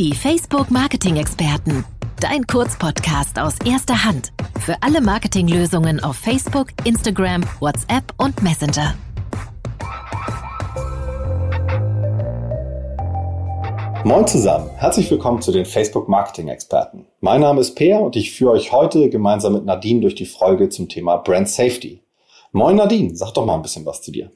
Die Facebook Marketing Experten. Dein Kurzpodcast aus erster Hand. Für alle Marketinglösungen auf Facebook, Instagram, WhatsApp und Messenger. Moin zusammen, herzlich willkommen zu den Facebook Marketing Experten. Mein Name ist Peer und ich führe euch heute gemeinsam mit Nadine durch die Folge zum Thema Brand Safety. Moin Nadine, sag doch mal ein bisschen was zu dir.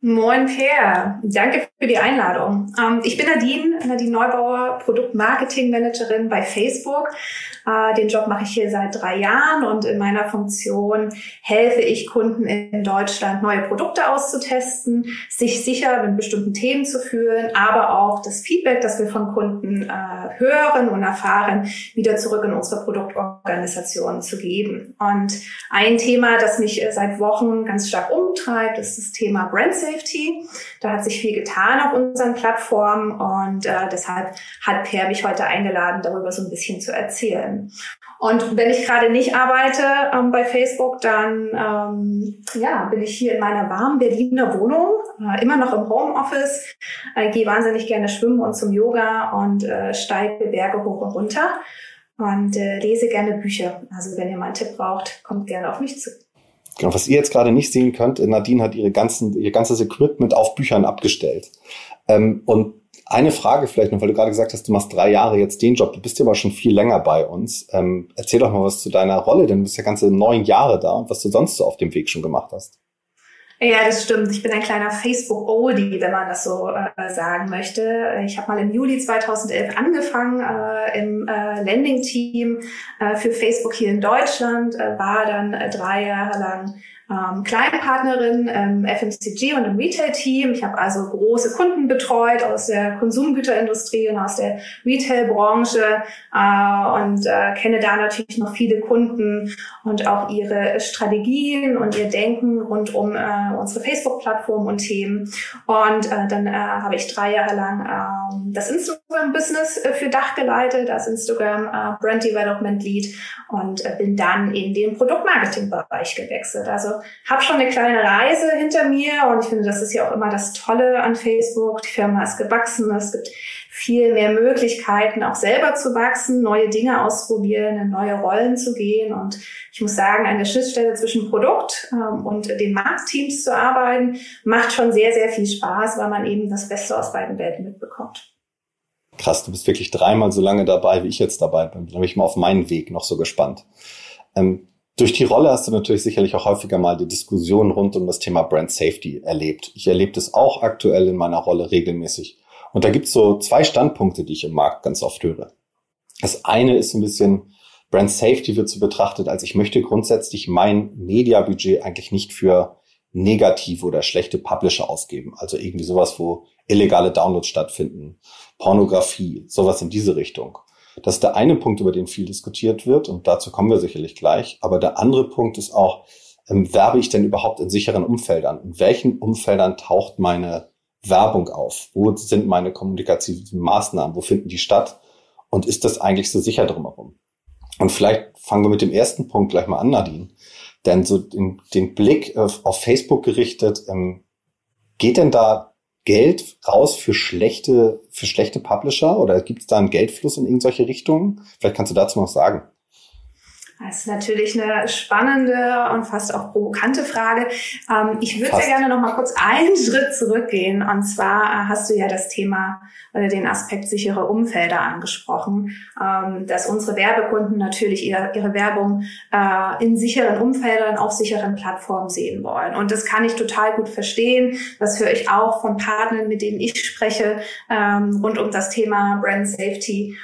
Moin Per, danke für die Einladung. Ähm, ich bin Nadine, Nadine Neubauer, Produktmarketing-Managerin bei Facebook. Äh, den Job mache ich hier seit drei Jahren und in meiner Funktion helfe ich Kunden in Deutschland, neue Produkte auszutesten, sich sicher mit bestimmten Themen zu fühlen, aber auch das Feedback, das wir von Kunden äh, hören und erfahren, wieder zurück in unsere Produktorganisation zu geben. Und ein Thema, das mich äh, seit Wochen ganz stark umtreibt, ist das Thema Brand Safety. Da hat sich viel getan auf unseren Plattformen und äh, deshalb hat Per mich heute eingeladen, darüber so ein bisschen zu erzählen. Und wenn ich gerade nicht arbeite ähm, bei Facebook, dann ähm, ja, bin ich hier in meiner warmen Berliner Wohnung, äh, immer noch im Homeoffice, äh, gehe wahnsinnig gerne schwimmen und zum Yoga und äh, steige Berge hoch und runter und äh, lese gerne Bücher. Also wenn ihr mal einen Tipp braucht, kommt gerne auf mich zu. Genau, was ihr jetzt gerade nicht sehen könnt, Nadine hat ihre ganzen, ihr ganzes Equipment auf Büchern abgestellt. Ähm, und eine Frage vielleicht noch, weil du gerade gesagt hast, du machst drei Jahre jetzt den Job, du bist ja aber schon viel länger bei uns. Ähm, erzähl doch mal was zu deiner Rolle, denn du bist ja ganze neun Jahre da und was du sonst so auf dem Weg schon gemacht hast. Ja, das stimmt. Ich bin ein kleiner Facebook-Oldie, wenn man das so äh, sagen möchte. Ich habe mal im Juli 2011 angefangen äh, im äh, Landing-Team äh, für Facebook hier in Deutschland, äh, war dann äh, drei Jahre lang ähm, Kleinpartnerin im FMCG und im Retail-Team. Ich habe also große Kunden betreut aus der Konsumgüterindustrie und aus der Retail-Branche äh, und äh, kenne da natürlich noch viele Kunden und auch ihre Strategien und ihr Denken rund um äh, unsere Facebook-Plattform und Themen. Und äh, dann äh, habe ich drei Jahre lang äh, das Instagram-Business äh, für Dach geleitet, als Instagram äh, Brand Development Lead und äh, bin dann in den Produktmarketing-Bereich gewechselt. Also habe schon eine kleine Reise hinter mir und ich finde, das ist ja auch immer das Tolle an Facebook. Die Firma ist gewachsen, es gibt viel mehr Möglichkeiten, auch selber zu wachsen, neue Dinge ausprobieren, in neue Rollen zu gehen. Und ich muss sagen, an der Schnittstelle zwischen Produkt ähm, und den Marktteams zu arbeiten, macht schon sehr, sehr viel Spaß, weil man eben das Beste aus beiden Welten mitbekommt. Krass, du bist wirklich dreimal so lange dabei, wie ich jetzt dabei bin. Da bin ich mal auf meinen Weg noch so gespannt. Ähm, durch die Rolle hast du natürlich sicherlich auch häufiger mal die Diskussion rund um das Thema Brand Safety erlebt. Ich erlebe das auch aktuell in meiner Rolle regelmäßig. Und da gibt es so zwei Standpunkte, die ich im Markt ganz oft höre. Das eine ist ein bisschen, Brand Safety wird so betrachtet, als ich möchte grundsätzlich mein Mediabudget eigentlich nicht für negative oder schlechte Publisher ausgeben. Also irgendwie sowas, wo illegale Downloads stattfinden, Pornografie, sowas in diese Richtung. Das ist der eine Punkt, über den viel diskutiert wird und dazu kommen wir sicherlich gleich. Aber der andere Punkt ist auch, ähm, werbe ich denn überhaupt in sicheren Umfeldern? In welchen Umfeldern taucht meine Werbung auf? Wo sind meine kommunikativen Maßnahmen? Wo finden die statt? Und ist das eigentlich so sicher drumherum? Und vielleicht fangen wir mit dem ersten Punkt gleich mal an, Nadine. Denn so den, den Blick auf, auf Facebook gerichtet, ähm, geht denn da Geld raus für schlechte, für schlechte Publisher oder gibt es da einen Geldfluss in irgendwelche Richtungen? Vielleicht kannst du dazu noch sagen. Das ist natürlich eine spannende und fast auch provokante Frage. Ähm, ich würde sehr gerne noch mal kurz einen Schritt zurückgehen. Und zwar äh, hast du ja das Thema oder den Aspekt sichere Umfelder angesprochen, ähm, dass unsere Werbekunden natürlich ihre, ihre Werbung äh, in sicheren Umfeldern auf sicheren Plattformen sehen wollen. Und das kann ich total gut verstehen. Das höre ich auch von Partnern, mit denen ich spreche, ähm, rund um das Thema Brand Safety.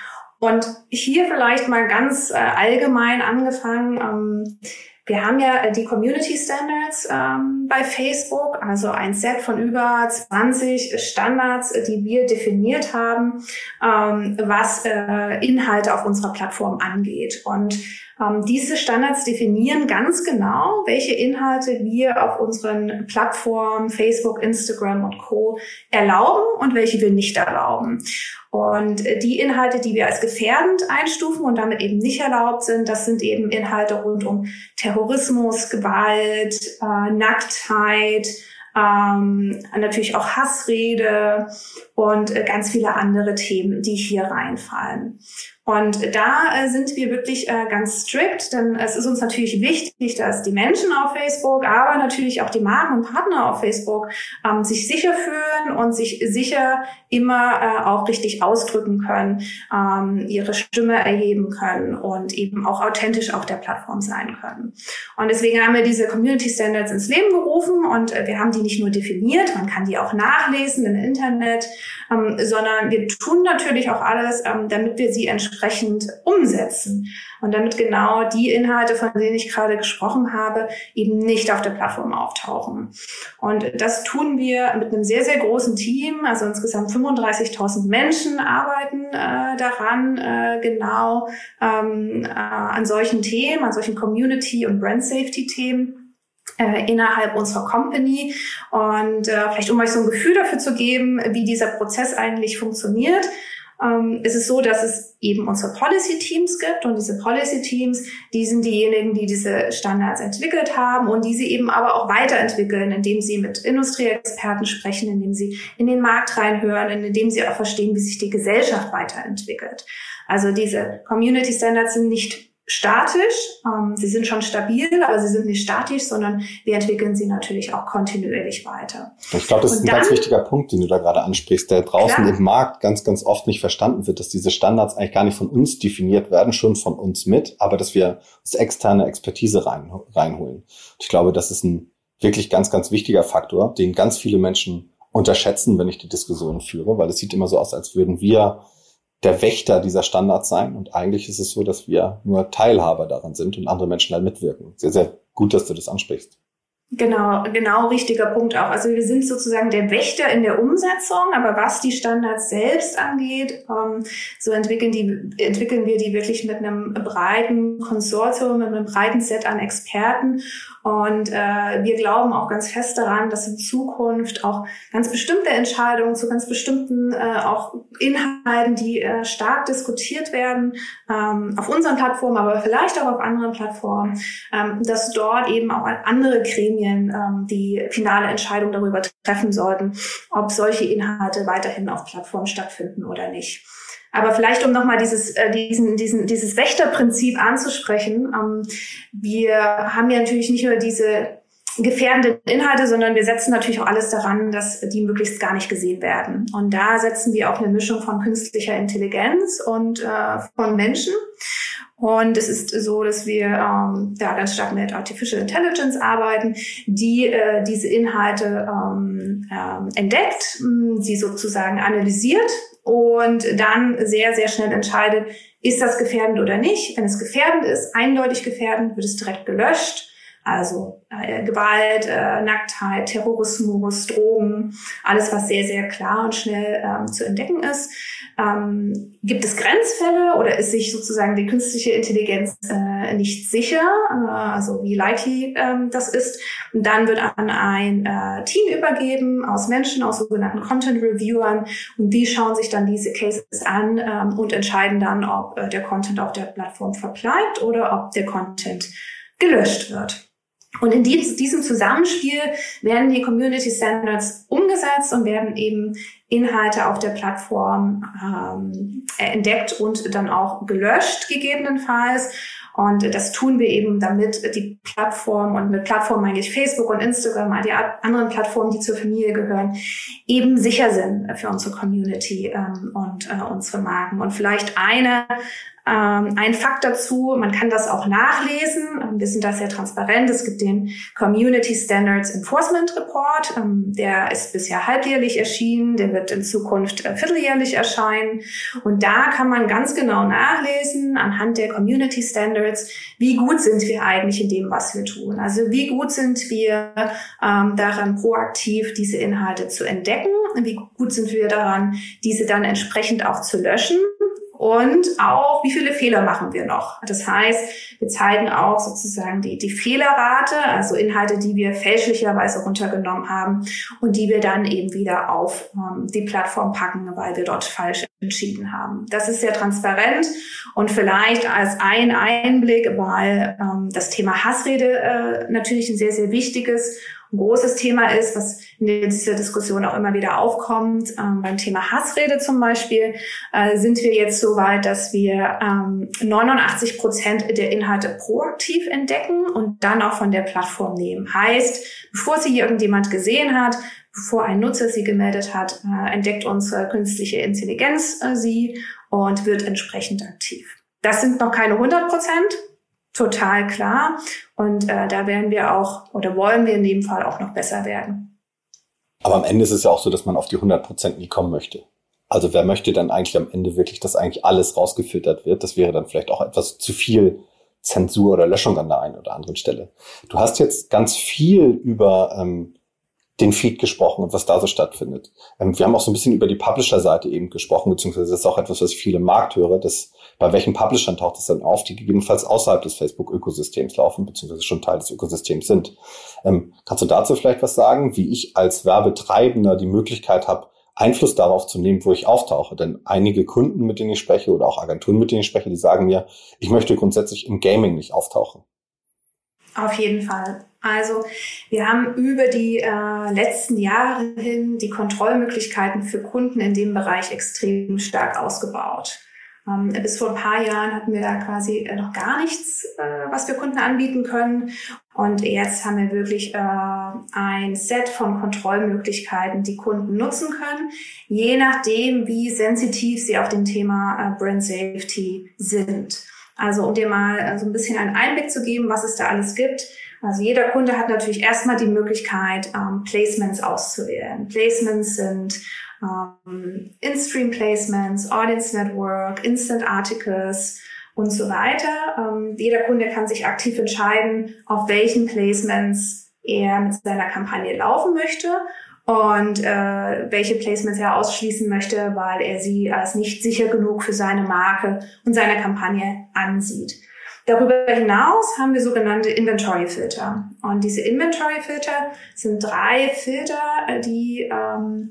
Und hier vielleicht mal ganz äh, allgemein angefangen. Ähm, wir haben ja äh, die Community Standards ähm, bei Facebook, also ein Set von über 20 Standards, äh, die wir definiert haben, ähm, was äh, Inhalte auf unserer Plattform angeht. Und ähm, diese Standards definieren ganz genau, welche Inhalte wir auf unseren Plattformen Facebook, Instagram und Co erlauben und welche wir nicht erlauben. Und äh, die Inhalte, die wir als gefährdend einstufen und damit eben nicht erlaubt sind, das sind eben Inhalte rund um Terrorismus, Gewalt, äh, Nacktheit, ähm, natürlich auch Hassrede und äh, ganz viele andere Themen, die hier reinfallen. Und da äh, sind wir wirklich äh, ganz strikt, denn es ist uns natürlich wichtig, dass die Menschen auf Facebook, aber natürlich auch die Marken und Partner auf Facebook ähm, sich sicher fühlen und sich sicher immer auch richtig ausdrücken können, ähm, ihre Stimme erheben können und eben auch authentisch auf der Plattform sein können. Und deswegen haben wir diese Community Standards ins Leben gerufen und wir haben die nicht nur definiert, man kann die auch nachlesen im Internet, ähm, sondern wir tun natürlich auch alles, ähm, damit wir sie entsprechend umsetzen. Und damit genau die Inhalte, von denen ich gerade gesprochen habe, eben nicht auf der Plattform auftauchen. Und das tun wir mit einem sehr, sehr großen Team, also insgesamt 35.000 Menschen arbeiten äh, daran, äh, genau ähm, äh, an solchen Themen, an solchen Community- und Brand-Safety-Themen äh, innerhalb unserer Company. Und äh, vielleicht um euch so ein Gefühl dafür zu geben, wie dieser Prozess eigentlich funktioniert, ähm, ist es so, dass es eben unsere Policy-Teams gibt. Und diese Policy-Teams, die sind diejenigen, die diese Standards entwickelt haben und die sie eben aber auch weiterentwickeln, indem sie mit Industrieexperten sprechen, indem sie in den Markt reinhören, indem sie auch verstehen, wie sich die Gesellschaft weiterentwickelt. Also diese Community Standards sind nicht statisch. Ähm, sie sind schon stabil, aber sie sind nicht statisch, sondern wir entwickeln sie natürlich auch kontinuierlich weiter. Ich glaube, das ist ein dann, ganz wichtiger Punkt, den du da gerade ansprichst, der draußen klar. im Markt ganz, ganz oft nicht verstanden wird, dass diese Standards eigentlich gar nicht von uns definiert werden, schon von uns mit, aber dass wir uns externe Expertise rein, reinholen. Und ich glaube, das ist ein wirklich ganz, ganz wichtiger Faktor, den ganz viele Menschen unterschätzen, wenn ich die Diskussion führe, weil es sieht immer so aus, als würden wir der Wächter dieser Standards sein. Und eigentlich ist es so, dass wir nur Teilhaber daran sind und andere Menschen halt mitwirken. Sehr, sehr gut, dass du das ansprichst. Genau, genau richtiger Punkt auch. Also wir sind sozusagen der Wächter in der Umsetzung, aber was die Standards selbst angeht, ähm, so entwickeln die entwickeln wir die wirklich mit einem breiten Konsortium, mit einem breiten Set an Experten und äh, wir glauben auch ganz fest daran, dass in Zukunft auch ganz bestimmte Entscheidungen zu ganz bestimmten äh, auch Inhalten, die äh, stark diskutiert werden, ähm, auf unseren Plattformen, aber vielleicht auch auf anderen Plattformen, ähm, dass dort eben auch andere Gremien ähm, die finale Entscheidung darüber treffen sollten, ob solche Inhalte weiterhin auf Plattformen stattfinden oder nicht. Aber vielleicht, um nochmal dieses, äh, diesen, diesen, dieses Wächterprinzip anzusprechen, ähm, wir haben ja natürlich nicht nur diese gefährdenden Inhalte, sondern wir setzen natürlich auch alles daran, dass die möglichst gar nicht gesehen werden. Und da setzen wir auch eine Mischung von künstlicher Intelligenz und äh, von Menschen. Und es ist so, dass wir ähm, da ganz stark mit Artificial Intelligence arbeiten, die äh, diese Inhalte ähm, äh, entdeckt, sie sozusagen analysiert und dann sehr, sehr schnell entscheidet, ist das gefährdend oder nicht. Wenn es gefährdend ist, eindeutig gefährdend, wird es direkt gelöscht. Also äh, Gewalt, äh, Nacktheit, Terrorismus, Drogen, alles, was sehr, sehr klar und schnell ähm, zu entdecken ist. Ähm, gibt es Grenzfälle oder ist sich sozusagen die künstliche Intelligenz äh, nicht sicher, äh, also wie likely ähm, das ist? Und dann wird an ein äh, Team übergeben aus Menschen, aus sogenannten Content Reviewern und die schauen sich dann diese Cases an ähm, und entscheiden dann, ob äh, der Content auf der Plattform verbleibt oder ob der Content gelöscht wird. Und in diesem Zusammenspiel werden die Community Standards umgesetzt und werden eben Inhalte auf der Plattform ähm, entdeckt und dann auch gelöscht gegebenenfalls. Und das tun wir eben, damit die Plattform und mit Plattformen eigentlich Facebook und Instagram, all die anderen Plattformen, die zur Familie gehören, eben sicher sind für unsere Community ähm, und äh, unsere Marken. Und vielleicht eine ähm, ein Fakt dazu, man kann das auch nachlesen. Ähm, wir sind da sehr transparent. Es gibt den Community Standards Enforcement Report. Ähm, der ist bisher halbjährlich erschienen. Der wird in Zukunft äh, vierteljährlich erscheinen. Und da kann man ganz genau nachlesen anhand der Community Standards, wie gut sind wir eigentlich in dem, was wir tun. Also wie gut sind wir ähm, daran, proaktiv diese Inhalte zu entdecken. Wie gut sind wir daran, diese dann entsprechend auch zu löschen und auch, wie viele Fehler machen wir noch. Das heißt, wir zeigen auch sozusagen die, die Fehlerrate, also Inhalte, die wir fälschlicherweise runtergenommen haben und die wir dann eben wieder auf ähm, die Plattform packen, weil wir dort falsch entschieden haben. Das ist sehr transparent und vielleicht als ein Einblick, weil ähm, das Thema Hassrede äh, natürlich ein sehr, sehr wichtiges ein großes Thema ist, was in dieser Diskussion auch immer wieder aufkommt. Ähm, beim Thema Hassrede zum Beispiel äh, sind wir jetzt so weit, dass wir ähm, 89 Prozent der Inhalte proaktiv entdecken und dann auch von der Plattform nehmen. Heißt, bevor sie irgendjemand gesehen hat, bevor ein Nutzer sie gemeldet hat, äh, entdeckt unsere künstliche Intelligenz äh, sie und wird entsprechend aktiv. Das sind noch keine 100 Prozent, total klar. Und äh, da werden wir auch oder wollen wir in dem Fall auch noch besser werden. Aber am Ende ist es ja auch so, dass man auf die 100 Prozent nie kommen möchte. Also wer möchte dann eigentlich am Ende wirklich, dass eigentlich alles rausgefiltert wird? Das wäre dann vielleicht auch etwas zu viel Zensur oder Löschung an der einen oder anderen Stelle. Du hast jetzt ganz viel über ähm, den Feed gesprochen und was da so stattfindet. Ähm, wir haben auch so ein bisschen über die Publisher-Seite eben gesprochen, beziehungsweise das ist auch etwas, was ich viele Markt höre, dass bei welchen Publishern taucht es dann auf, die gegebenenfalls außerhalb des Facebook-Ökosystems laufen, beziehungsweise schon Teil des Ökosystems sind. Ähm, kannst du dazu vielleicht was sagen, wie ich als Werbetreibender die Möglichkeit habe, Einfluss darauf zu nehmen, wo ich auftauche. Denn einige Kunden, mit denen ich spreche, oder auch Agenturen, mit denen ich spreche, die sagen mir, ich möchte grundsätzlich im Gaming nicht auftauchen. Auf jeden Fall. Also wir haben über die äh, letzten Jahre hin die Kontrollmöglichkeiten für Kunden in dem Bereich extrem stark ausgebaut. Ähm, bis vor ein paar Jahren hatten wir da quasi noch gar nichts, äh, was wir Kunden anbieten können. Und jetzt haben wir wirklich äh, ein Set von Kontrollmöglichkeiten, die Kunden nutzen können, je nachdem, wie sensitiv sie auf dem Thema äh, Brand Safety sind. Also um dir mal äh, so ein bisschen einen Einblick zu geben, was es da alles gibt. Also jeder Kunde hat natürlich erstmal die Möglichkeit, ähm, Placements auszuwählen. Placements sind ähm, In-Stream Placements, Audience Network, Instant Articles und so weiter. Ähm, jeder Kunde kann sich aktiv entscheiden, auf welchen Placements er mit seiner Kampagne laufen möchte und äh, welche Placements er ausschließen möchte, weil er sie als nicht sicher genug für seine Marke und seine Kampagne ansieht. Darüber hinaus haben wir sogenannte Inventory-Filter. Und diese Inventory-Filter sind drei Filter, äh, die ähm,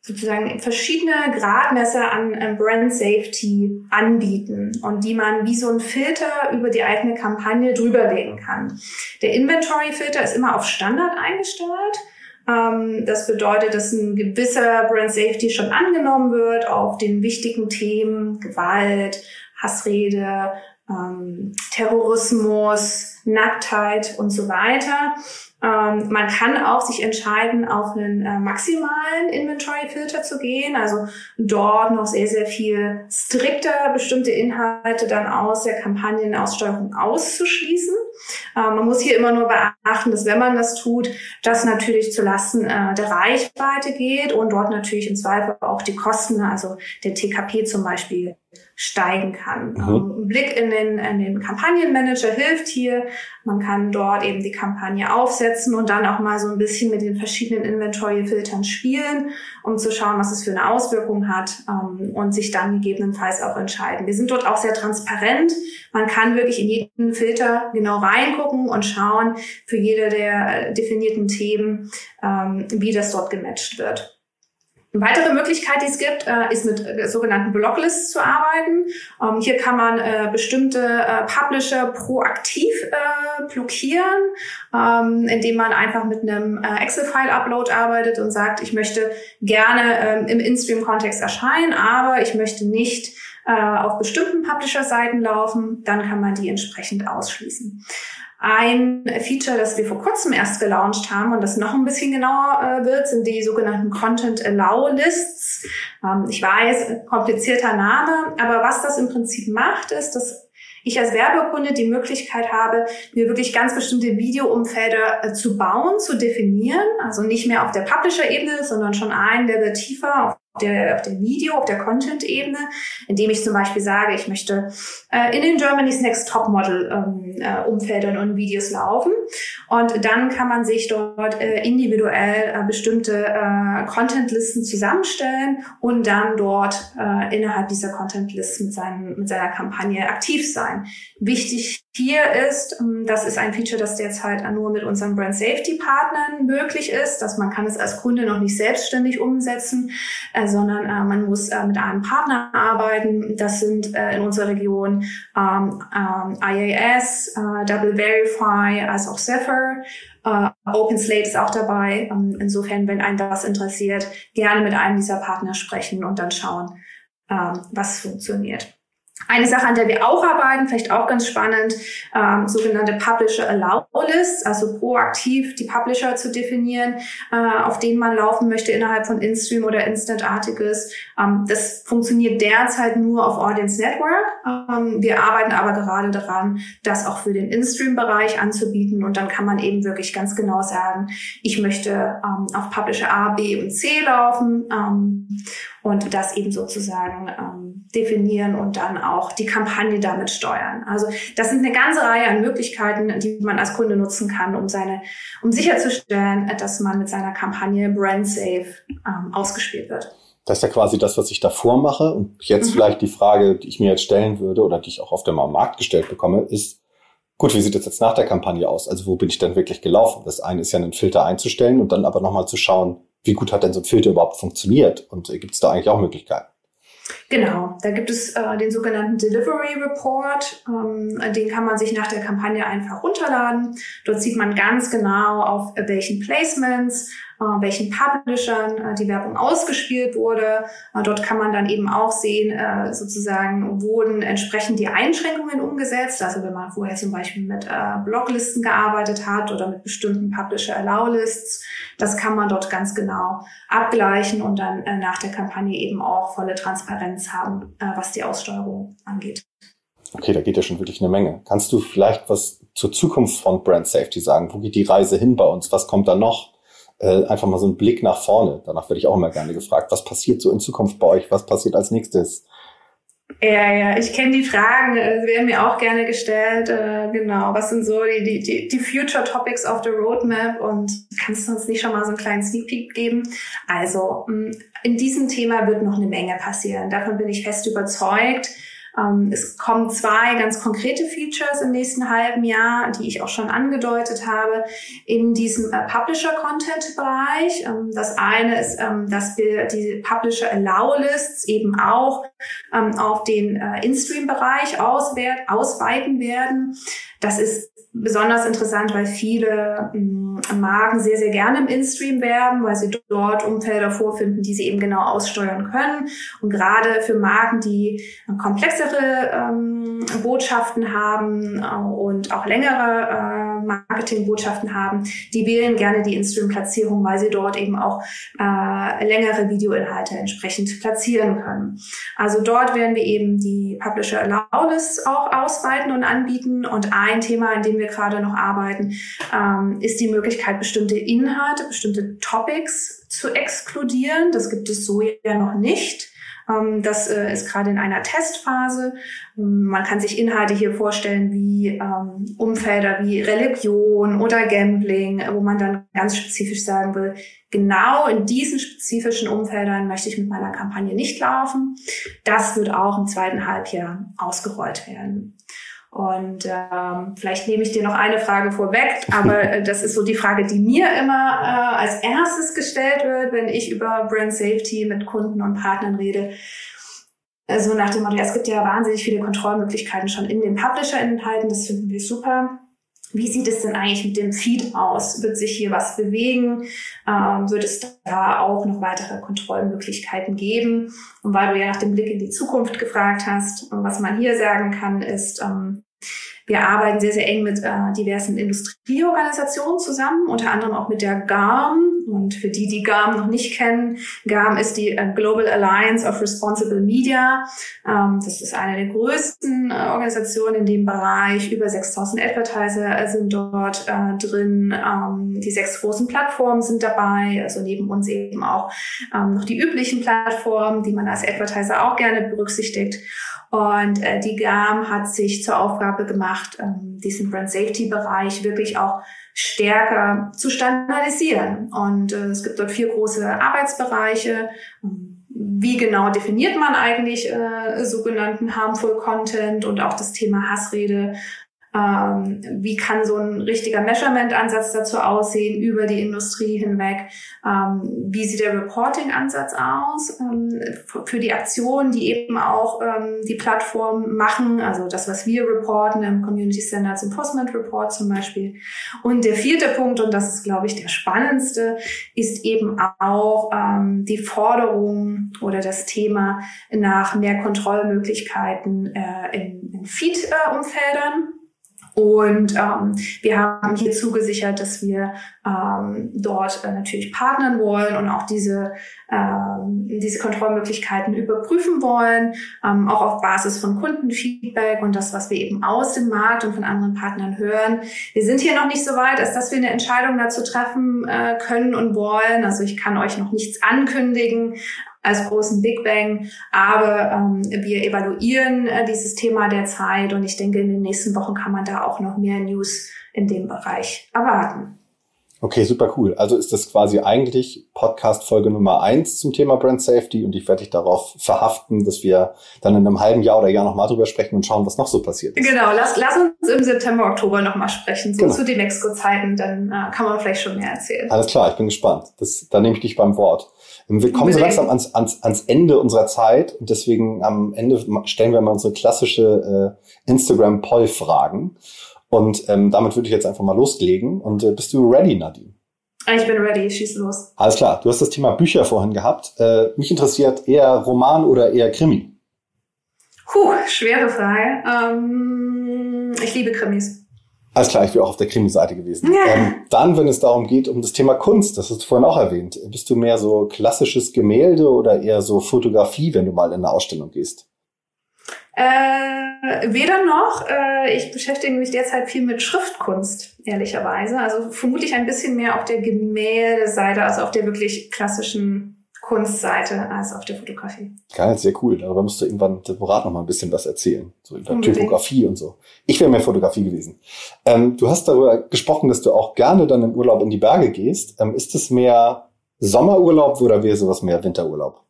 sozusagen verschiedene Gradmesser an ähm, Brand Safety anbieten und die man wie so ein Filter über die eigene Kampagne drüberlegen kann. Der Inventory-Filter ist immer auf Standard eingestellt. Ähm, das bedeutet, dass ein gewisser Brand Safety schon angenommen wird auf den wichtigen Themen Gewalt, Hassrede, ähm, Terrorismus, Nacktheit und so weiter. Ähm, man kann auch sich entscheiden, auf einen äh, maximalen Inventory-Filter zu gehen, also dort noch sehr, sehr viel strikter bestimmte Inhalte dann aus der Kampagnenaussteuerung auszuschließen. Ähm, man muss hier immer nur beachten, dass wenn man das tut, das natürlich zulasten äh, der Reichweite geht und dort natürlich im Zweifel auch die Kosten, also der TKP zum Beispiel, steigen kann. Mhm. Ähm, ein Blick in den, in den Kampagnenmanager hilft hier. Man kann dort eben die Kampagne aufsetzen und dann auch mal so ein bisschen mit den verschiedenen Inventory-Filtern spielen, um zu schauen, was es für eine Auswirkung hat ähm, und sich dann gegebenenfalls auch entscheiden. Wir sind dort auch sehr transparent. Man kann wirklich in jeden Filter genau reingucken und schauen für jede der definierten Themen, ähm, wie das dort gematcht wird. Eine weitere Möglichkeit, die es gibt, äh, ist mit äh, sogenannten Blocklists zu arbeiten. Ähm, hier kann man äh, bestimmte Publisher proaktiv blockieren, ähm, indem man einfach mit einem Excel-File-Upload arbeitet und sagt, ich möchte gerne ähm, im In-Stream-Kontext erscheinen, aber ich möchte nicht auf bestimmten Publisher-Seiten laufen. Dann kann man die entsprechend ausschließen. Ein Feature, das wir vor kurzem erst gelauncht haben und das noch ein bisschen genauer äh, wird, sind die sogenannten Content Allow Lists. Ähm, ich weiß, komplizierter Name, aber was das im Prinzip macht, ist, dass ich als Werbekunde die Möglichkeit habe, mir wirklich ganz bestimmte Videoumfelder äh, zu bauen, zu definieren. Also nicht mehr auf der Publisher-Ebene, sondern schon ein Level tiefer der, auf der Video, auf der Content-Ebene, indem ich zum Beispiel sage, ich möchte äh, in den Germany's Next Top Model ähm, äh, und Videos laufen. Und dann kann man sich dort äh, individuell äh, bestimmte äh, Content-Listen zusammenstellen und dann dort äh, innerhalb dieser Content-Listen mit, mit seiner Kampagne aktiv sein. Wichtig hier ist, ähm, das ist ein Feature, das derzeit nur mit unseren Brand Safety Partnern möglich ist, dass man kann es als Kunde noch nicht selbstständig umsetzen. Äh, sondern äh, man muss äh, mit einem Partner arbeiten. Das sind in unserer Region ähm, ähm, IAS, Double Verify, als auch Zephyr. Uh, OpenSlate ist auch dabei. Insofern, wenn einen das interessiert, gerne mit einem dieser Partner sprechen und dann schauen, was funktioniert. Eine Sache, an der wir auch arbeiten, vielleicht auch ganz spannend, ähm, sogenannte Publisher Allow Lists, also proaktiv die Publisher zu definieren, äh, auf denen man laufen möchte innerhalb von InStream oder Instant Articles. Ähm, das funktioniert derzeit nur auf Audience Network. Ähm, wir arbeiten aber gerade daran, das auch für den InStream-Bereich anzubieten und dann kann man eben wirklich ganz genau sagen, ich möchte ähm, auf Publisher A, B und C laufen ähm, und das eben sozusagen ähm, definieren und dann auch die Kampagne damit steuern. Also das sind eine ganze Reihe an Möglichkeiten, die man als Kunde nutzen kann, um seine, um sicherzustellen, dass man mit seiner Kampagne brand safe ähm, ausgespielt wird. Das ist ja quasi das, was ich davor mache. Und jetzt mhm. vielleicht die Frage, die ich mir jetzt stellen würde oder die ich auch auf dem Markt gestellt bekomme, ist, gut, wie sieht das jetzt nach der Kampagne aus? Also wo bin ich denn wirklich gelaufen? Das eine ist ja einen Filter einzustellen und dann aber nochmal zu schauen, wie gut hat denn so ein Filter überhaupt funktioniert? Und äh, gibt es da eigentlich auch Möglichkeiten? Genau, da gibt es äh, den sogenannten Delivery Report. Ähm, den kann man sich nach der Kampagne einfach runterladen. Dort sieht man ganz genau, auf welchen Placements, äh, welchen Publishern äh, die Werbung ausgespielt wurde. Äh, dort kann man dann eben auch sehen, äh, sozusagen wurden entsprechend die Einschränkungen umgesetzt. Also wenn man vorher zum Beispiel mit äh, Bloglisten gearbeitet hat oder mit bestimmten Publisher Allow Lists, das kann man dort ganz genau abgleichen und dann äh, nach der Kampagne eben auch volle Transparenz haben, äh, was die Aussteuerung angeht. Okay, da geht ja schon wirklich eine Menge. Kannst du vielleicht was zur Zukunft von Brand Safety sagen? Wo geht die Reise hin bei uns? Was kommt da noch? Äh, einfach mal so ein Blick nach vorne. Danach werde ich auch immer gerne gefragt. Was passiert so in Zukunft bei euch? Was passiert als nächstes? Ja, ja, ich kenne die Fragen, äh, werden mir auch gerne gestellt. Äh, genau, was sind so die, die, die, Future Topics auf der Roadmap und kannst du uns nicht schon mal so einen kleinen Sneak Peek geben? Also, mm, in diesem Thema wird noch eine Menge passieren. Davon bin ich fest überzeugt. Ähm, es kommen zwei ganz konkrete Features im nächsten halben Jahr, die ich auch schon angedeutet habe, in diesem äh, Publisher-Content-Bereich. Ähm, das eine ist, ähm, dass wir die Publisher-Allow-Lists eben auch auf den äh, In-Stream-Bereich ausweiten werden. Das ist besonders interessant, weil viele ähm, Marken sehr, sehr gerne im In-Stream werben, weil sie dort Umfelder vorfinden, die sie eben genau aussteuern können. Und gerade für Marken, die komplexere ähm, Botschaften haben äh, und auch längere äh, Marketingbotschaften haben, die wählen gerne die In-Stream-Platzierung, weil sie dort eben auch äh, längere Videoinhalte entsprechend platzieren können. Also dort werden wir eben die Publisher Allow auch ausweiten und anbieten. Und ein Thema, in dem wir wir gerade noch arbeiten, ähm, ist die Möglichkeit, bestimmte Inhalte, bestimmte Topics zu exkludieren. Das gibt es so ja noch nicht. Ähm, das äh, ist gerade in einer Testphase. Ähm, man kann sich Inhalte hier vorstellen wie ähm, Umfelder wie Religion oder Gambling, wo man dann ganz spezifisch sagen will, genau in diesen spezifischen Umfeldern möchte ich mit meiner Kampagne nicht laufen. Das wird auch im zweiten Halbjahr ausgerollt werden. Und ähm, vielleicht nehme ich dir noch eine Frage vorweg, aber äh, das ist so die Frage, die mir immer äh, als erstes gestellt wird, wenn ich über Brand Safety mit Kunden und Partnern rede. Also nach dem Motto, es gibt ja wahnsinnig viele Kontrollmöglichkeiten schon in den Publisher-Inhalten, das finden wir super. Wie sieht es denn eigentlich mit dem Feed aus? Wird sich hier was bewegen? Ähm, wird es da auch noch weitere Kontrollmöglichkeiten geben? Und weil du ja nach dem Blick in die Zukunft gefragt hast, was man hier sagen kann, ist, ähm, wir arbeiten sehr, sehr eng mit äh, diversen Industrieorganisationen zusammen, unter anderem auch mit der GARM. Und für die, die GARM noch nicht kennen, GARM ist die äh, Global Alliance of Responsible Media. Ähm, das ist eine der größten äh, Organisationen in dem Bereich. Über 6000 Advertiser sind dort äh, drin. Ähm, die sechs großen Plattformen sind dabei. Also neben uns eben auch ähm, noch die üblichen Plattformen, die man als Advertiser auch gerne berücksichtigt. Und äh, die GAM hat sich zur Aufgabe gemacht, ähm, diesen Brand Safety Bereich wirklich auch stärker zu standardisieren. Und äh, es gibt dort vier große Arbeitsbereiche. Wie genau definiert man eigentlich äh, sogenannten harmful Content und auch das Thema Hassrede Ähm, wie kann so ein richtiger Measurement-Ansatz dazu aussehen über die Industrie hinweg? Ähm, wie sieht der Reporting-Ansatz aus ähm, für die Aktionen, die eben auch ähm, die Plattform machen? Also das, was wir reporten im Community Standards Enforcement Report zum Beispiel. Und der vierte Punkt, und das ist, glaube ich, der spannendste, ist eben auch ähm, die Forderung oder das Thema nach mehr Kontrollmöglichkeiten äh, in, in Feed-Umfeldern. Und ähm, wir haben hier zugesichert, dass wir ähm, dort äh, natürlich partnern wollen und auch diese, ähm, diese Kontrollmöglichkeiten überprüfen wollen, ähm, auch auf Basis von Kundenfeedback und das, was wir eben aus dem Markt und von anderen Partnern hören. Wir sind hier noch nicht so weit, als dass wir eine Entscheidung dazu treffen äh, können und wollen. Also ich kann euch noch nichts ankündigen, als großen Big Bang. Aber ähm, wir evaluieren äh, dieses Thema derzeit und ich denke, in den nächsten Wochen kann man da auch noch mehr News in dem Bereich erwarten. Okay, super cool. Also ist das quasi eigentlich Podcast-Folge Nummer eins zum Thema Brand Safety und ich werde dich darauf verhaften, dass wir dann in einem halben Jahr oder Jahr nochmal drüber sprechen und schauen, was noch so passiert ist. Genau, lass, lass uns im September, Oktober nochmal sprechen, so genau. zu den Mexiko-Zeiten, dann äh, kann man vielleicht schon mehr erzählen. Alles klar, ich bin gespannt. Das, da nehme ich dich beim Wort. Wir kommen so langsam ans, ans, ans Ende unserer Zeit und deswegen am Ende stellen wir mal unsere klassische äh, Instagram-Poll-Fragen. Und ähm, damit würde ich jetzt einfach mal loslegen. Und äh, bist du ready, Nadine? Ich bin ready, schieß los. Alles klar, du hast das Thema Bücher vorhin gehabt. Äh, mich interessiert eher Roman oder eher Krimi? Puh, schwere Frage. Ähm, ich liebe Krimis. Alles klar, ich bin auch auf der Krimi-Seite gewesen. Ja. Ähm, dann, wenn es darum geht, um das Thema Kunst, das hast du vorhin auch erwähnt, bist du mehr so klassisches Gemälde oder eher so Fotografie, wenn du mal in eine Ausstellung gehst? Äh, weder noch. Äh, ich beschäftige mich derzeit viel mit Schriftkunst, ehrlicherweise. Also vermutlich ein bisschen mehr auf der Gemäldeseite, also auf der wirklich klassischen Kunstseite als auf der Fotografie. Geil, sehr cool. Darüber musst du irgendwann separat noch mal ein bisschen was erzählen. So über. Typografie und so. Ich wäre mehr Fotografie gewesen. Ähm, du hast darüber gesprochen, dass du auch gerne dann im Urlaub in die Berge gehst. Ähm, ist es mehr Sommerurlaub oder wäre sowas mehr Winterurlaub?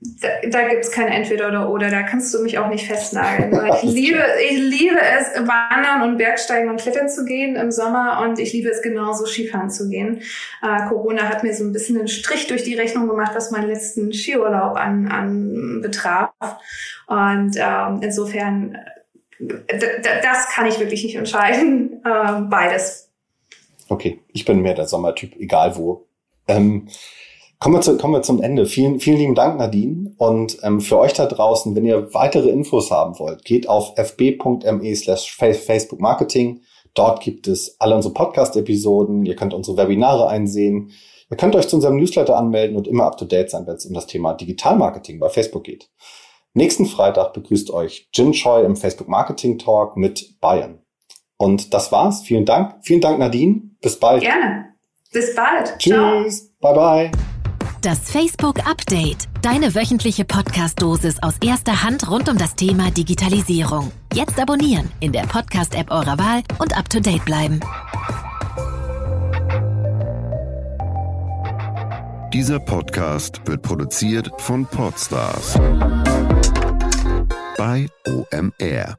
Da, da gibt es kein Entweder oder oder, da kannst du mich auch nicht festnageln. ich liebe, ich liebe es, wandern und Bergsteigen und Klettern zu gehen im Sommer und ich liebe es genauso, Skifahren zu gehen. Äh, Corona hat mir so ein bisschen einen Strich durch die Rechnung gemacht, was meinen letzten Skiurlaub an, an betraf. Und ähm, insofern, das kann ich wirklich nicht entscheiden. Äh, beides. Okay, ich bin mehr der Sommertyp, egal wo. Ähm, Kommen wir, zu, kommen wir zum Ende. Vielen, vielen lieben Dank, Nadine. Und ähm, für euch da draußen, wenn ihr weitere Infos haben wollt, geht auf fb.me slash Facebook Marketing. Dort gibt es alle unsere Podcast-Episoden. Ihr könnt unsere Webinare einsehen. Ihr könnt euch zu unserem Newsletter anmelden und immer up to date sein, wenn es um das Thema Digitalmarketing bei Facebook geht. Nächsten Freitag begrüßt euch Jin Choi im Facebook Marketing Talk mit Bayern. Und das war's. Vielen Dank. Vielen Dank, Nadine. Bis bald. Gerne. Bis bald. Tschüss. Ciao. Bye bye. Das Facebook Update. Deine wöchentliche Podcast-Dosis aus erster Hand rund um das Thema Digitalisierung. Jetzt abonnieren in der Podcast-App eurer Wahl und up to date bleiben. Dieser Podcast wird produziert von Podstars bei OMR.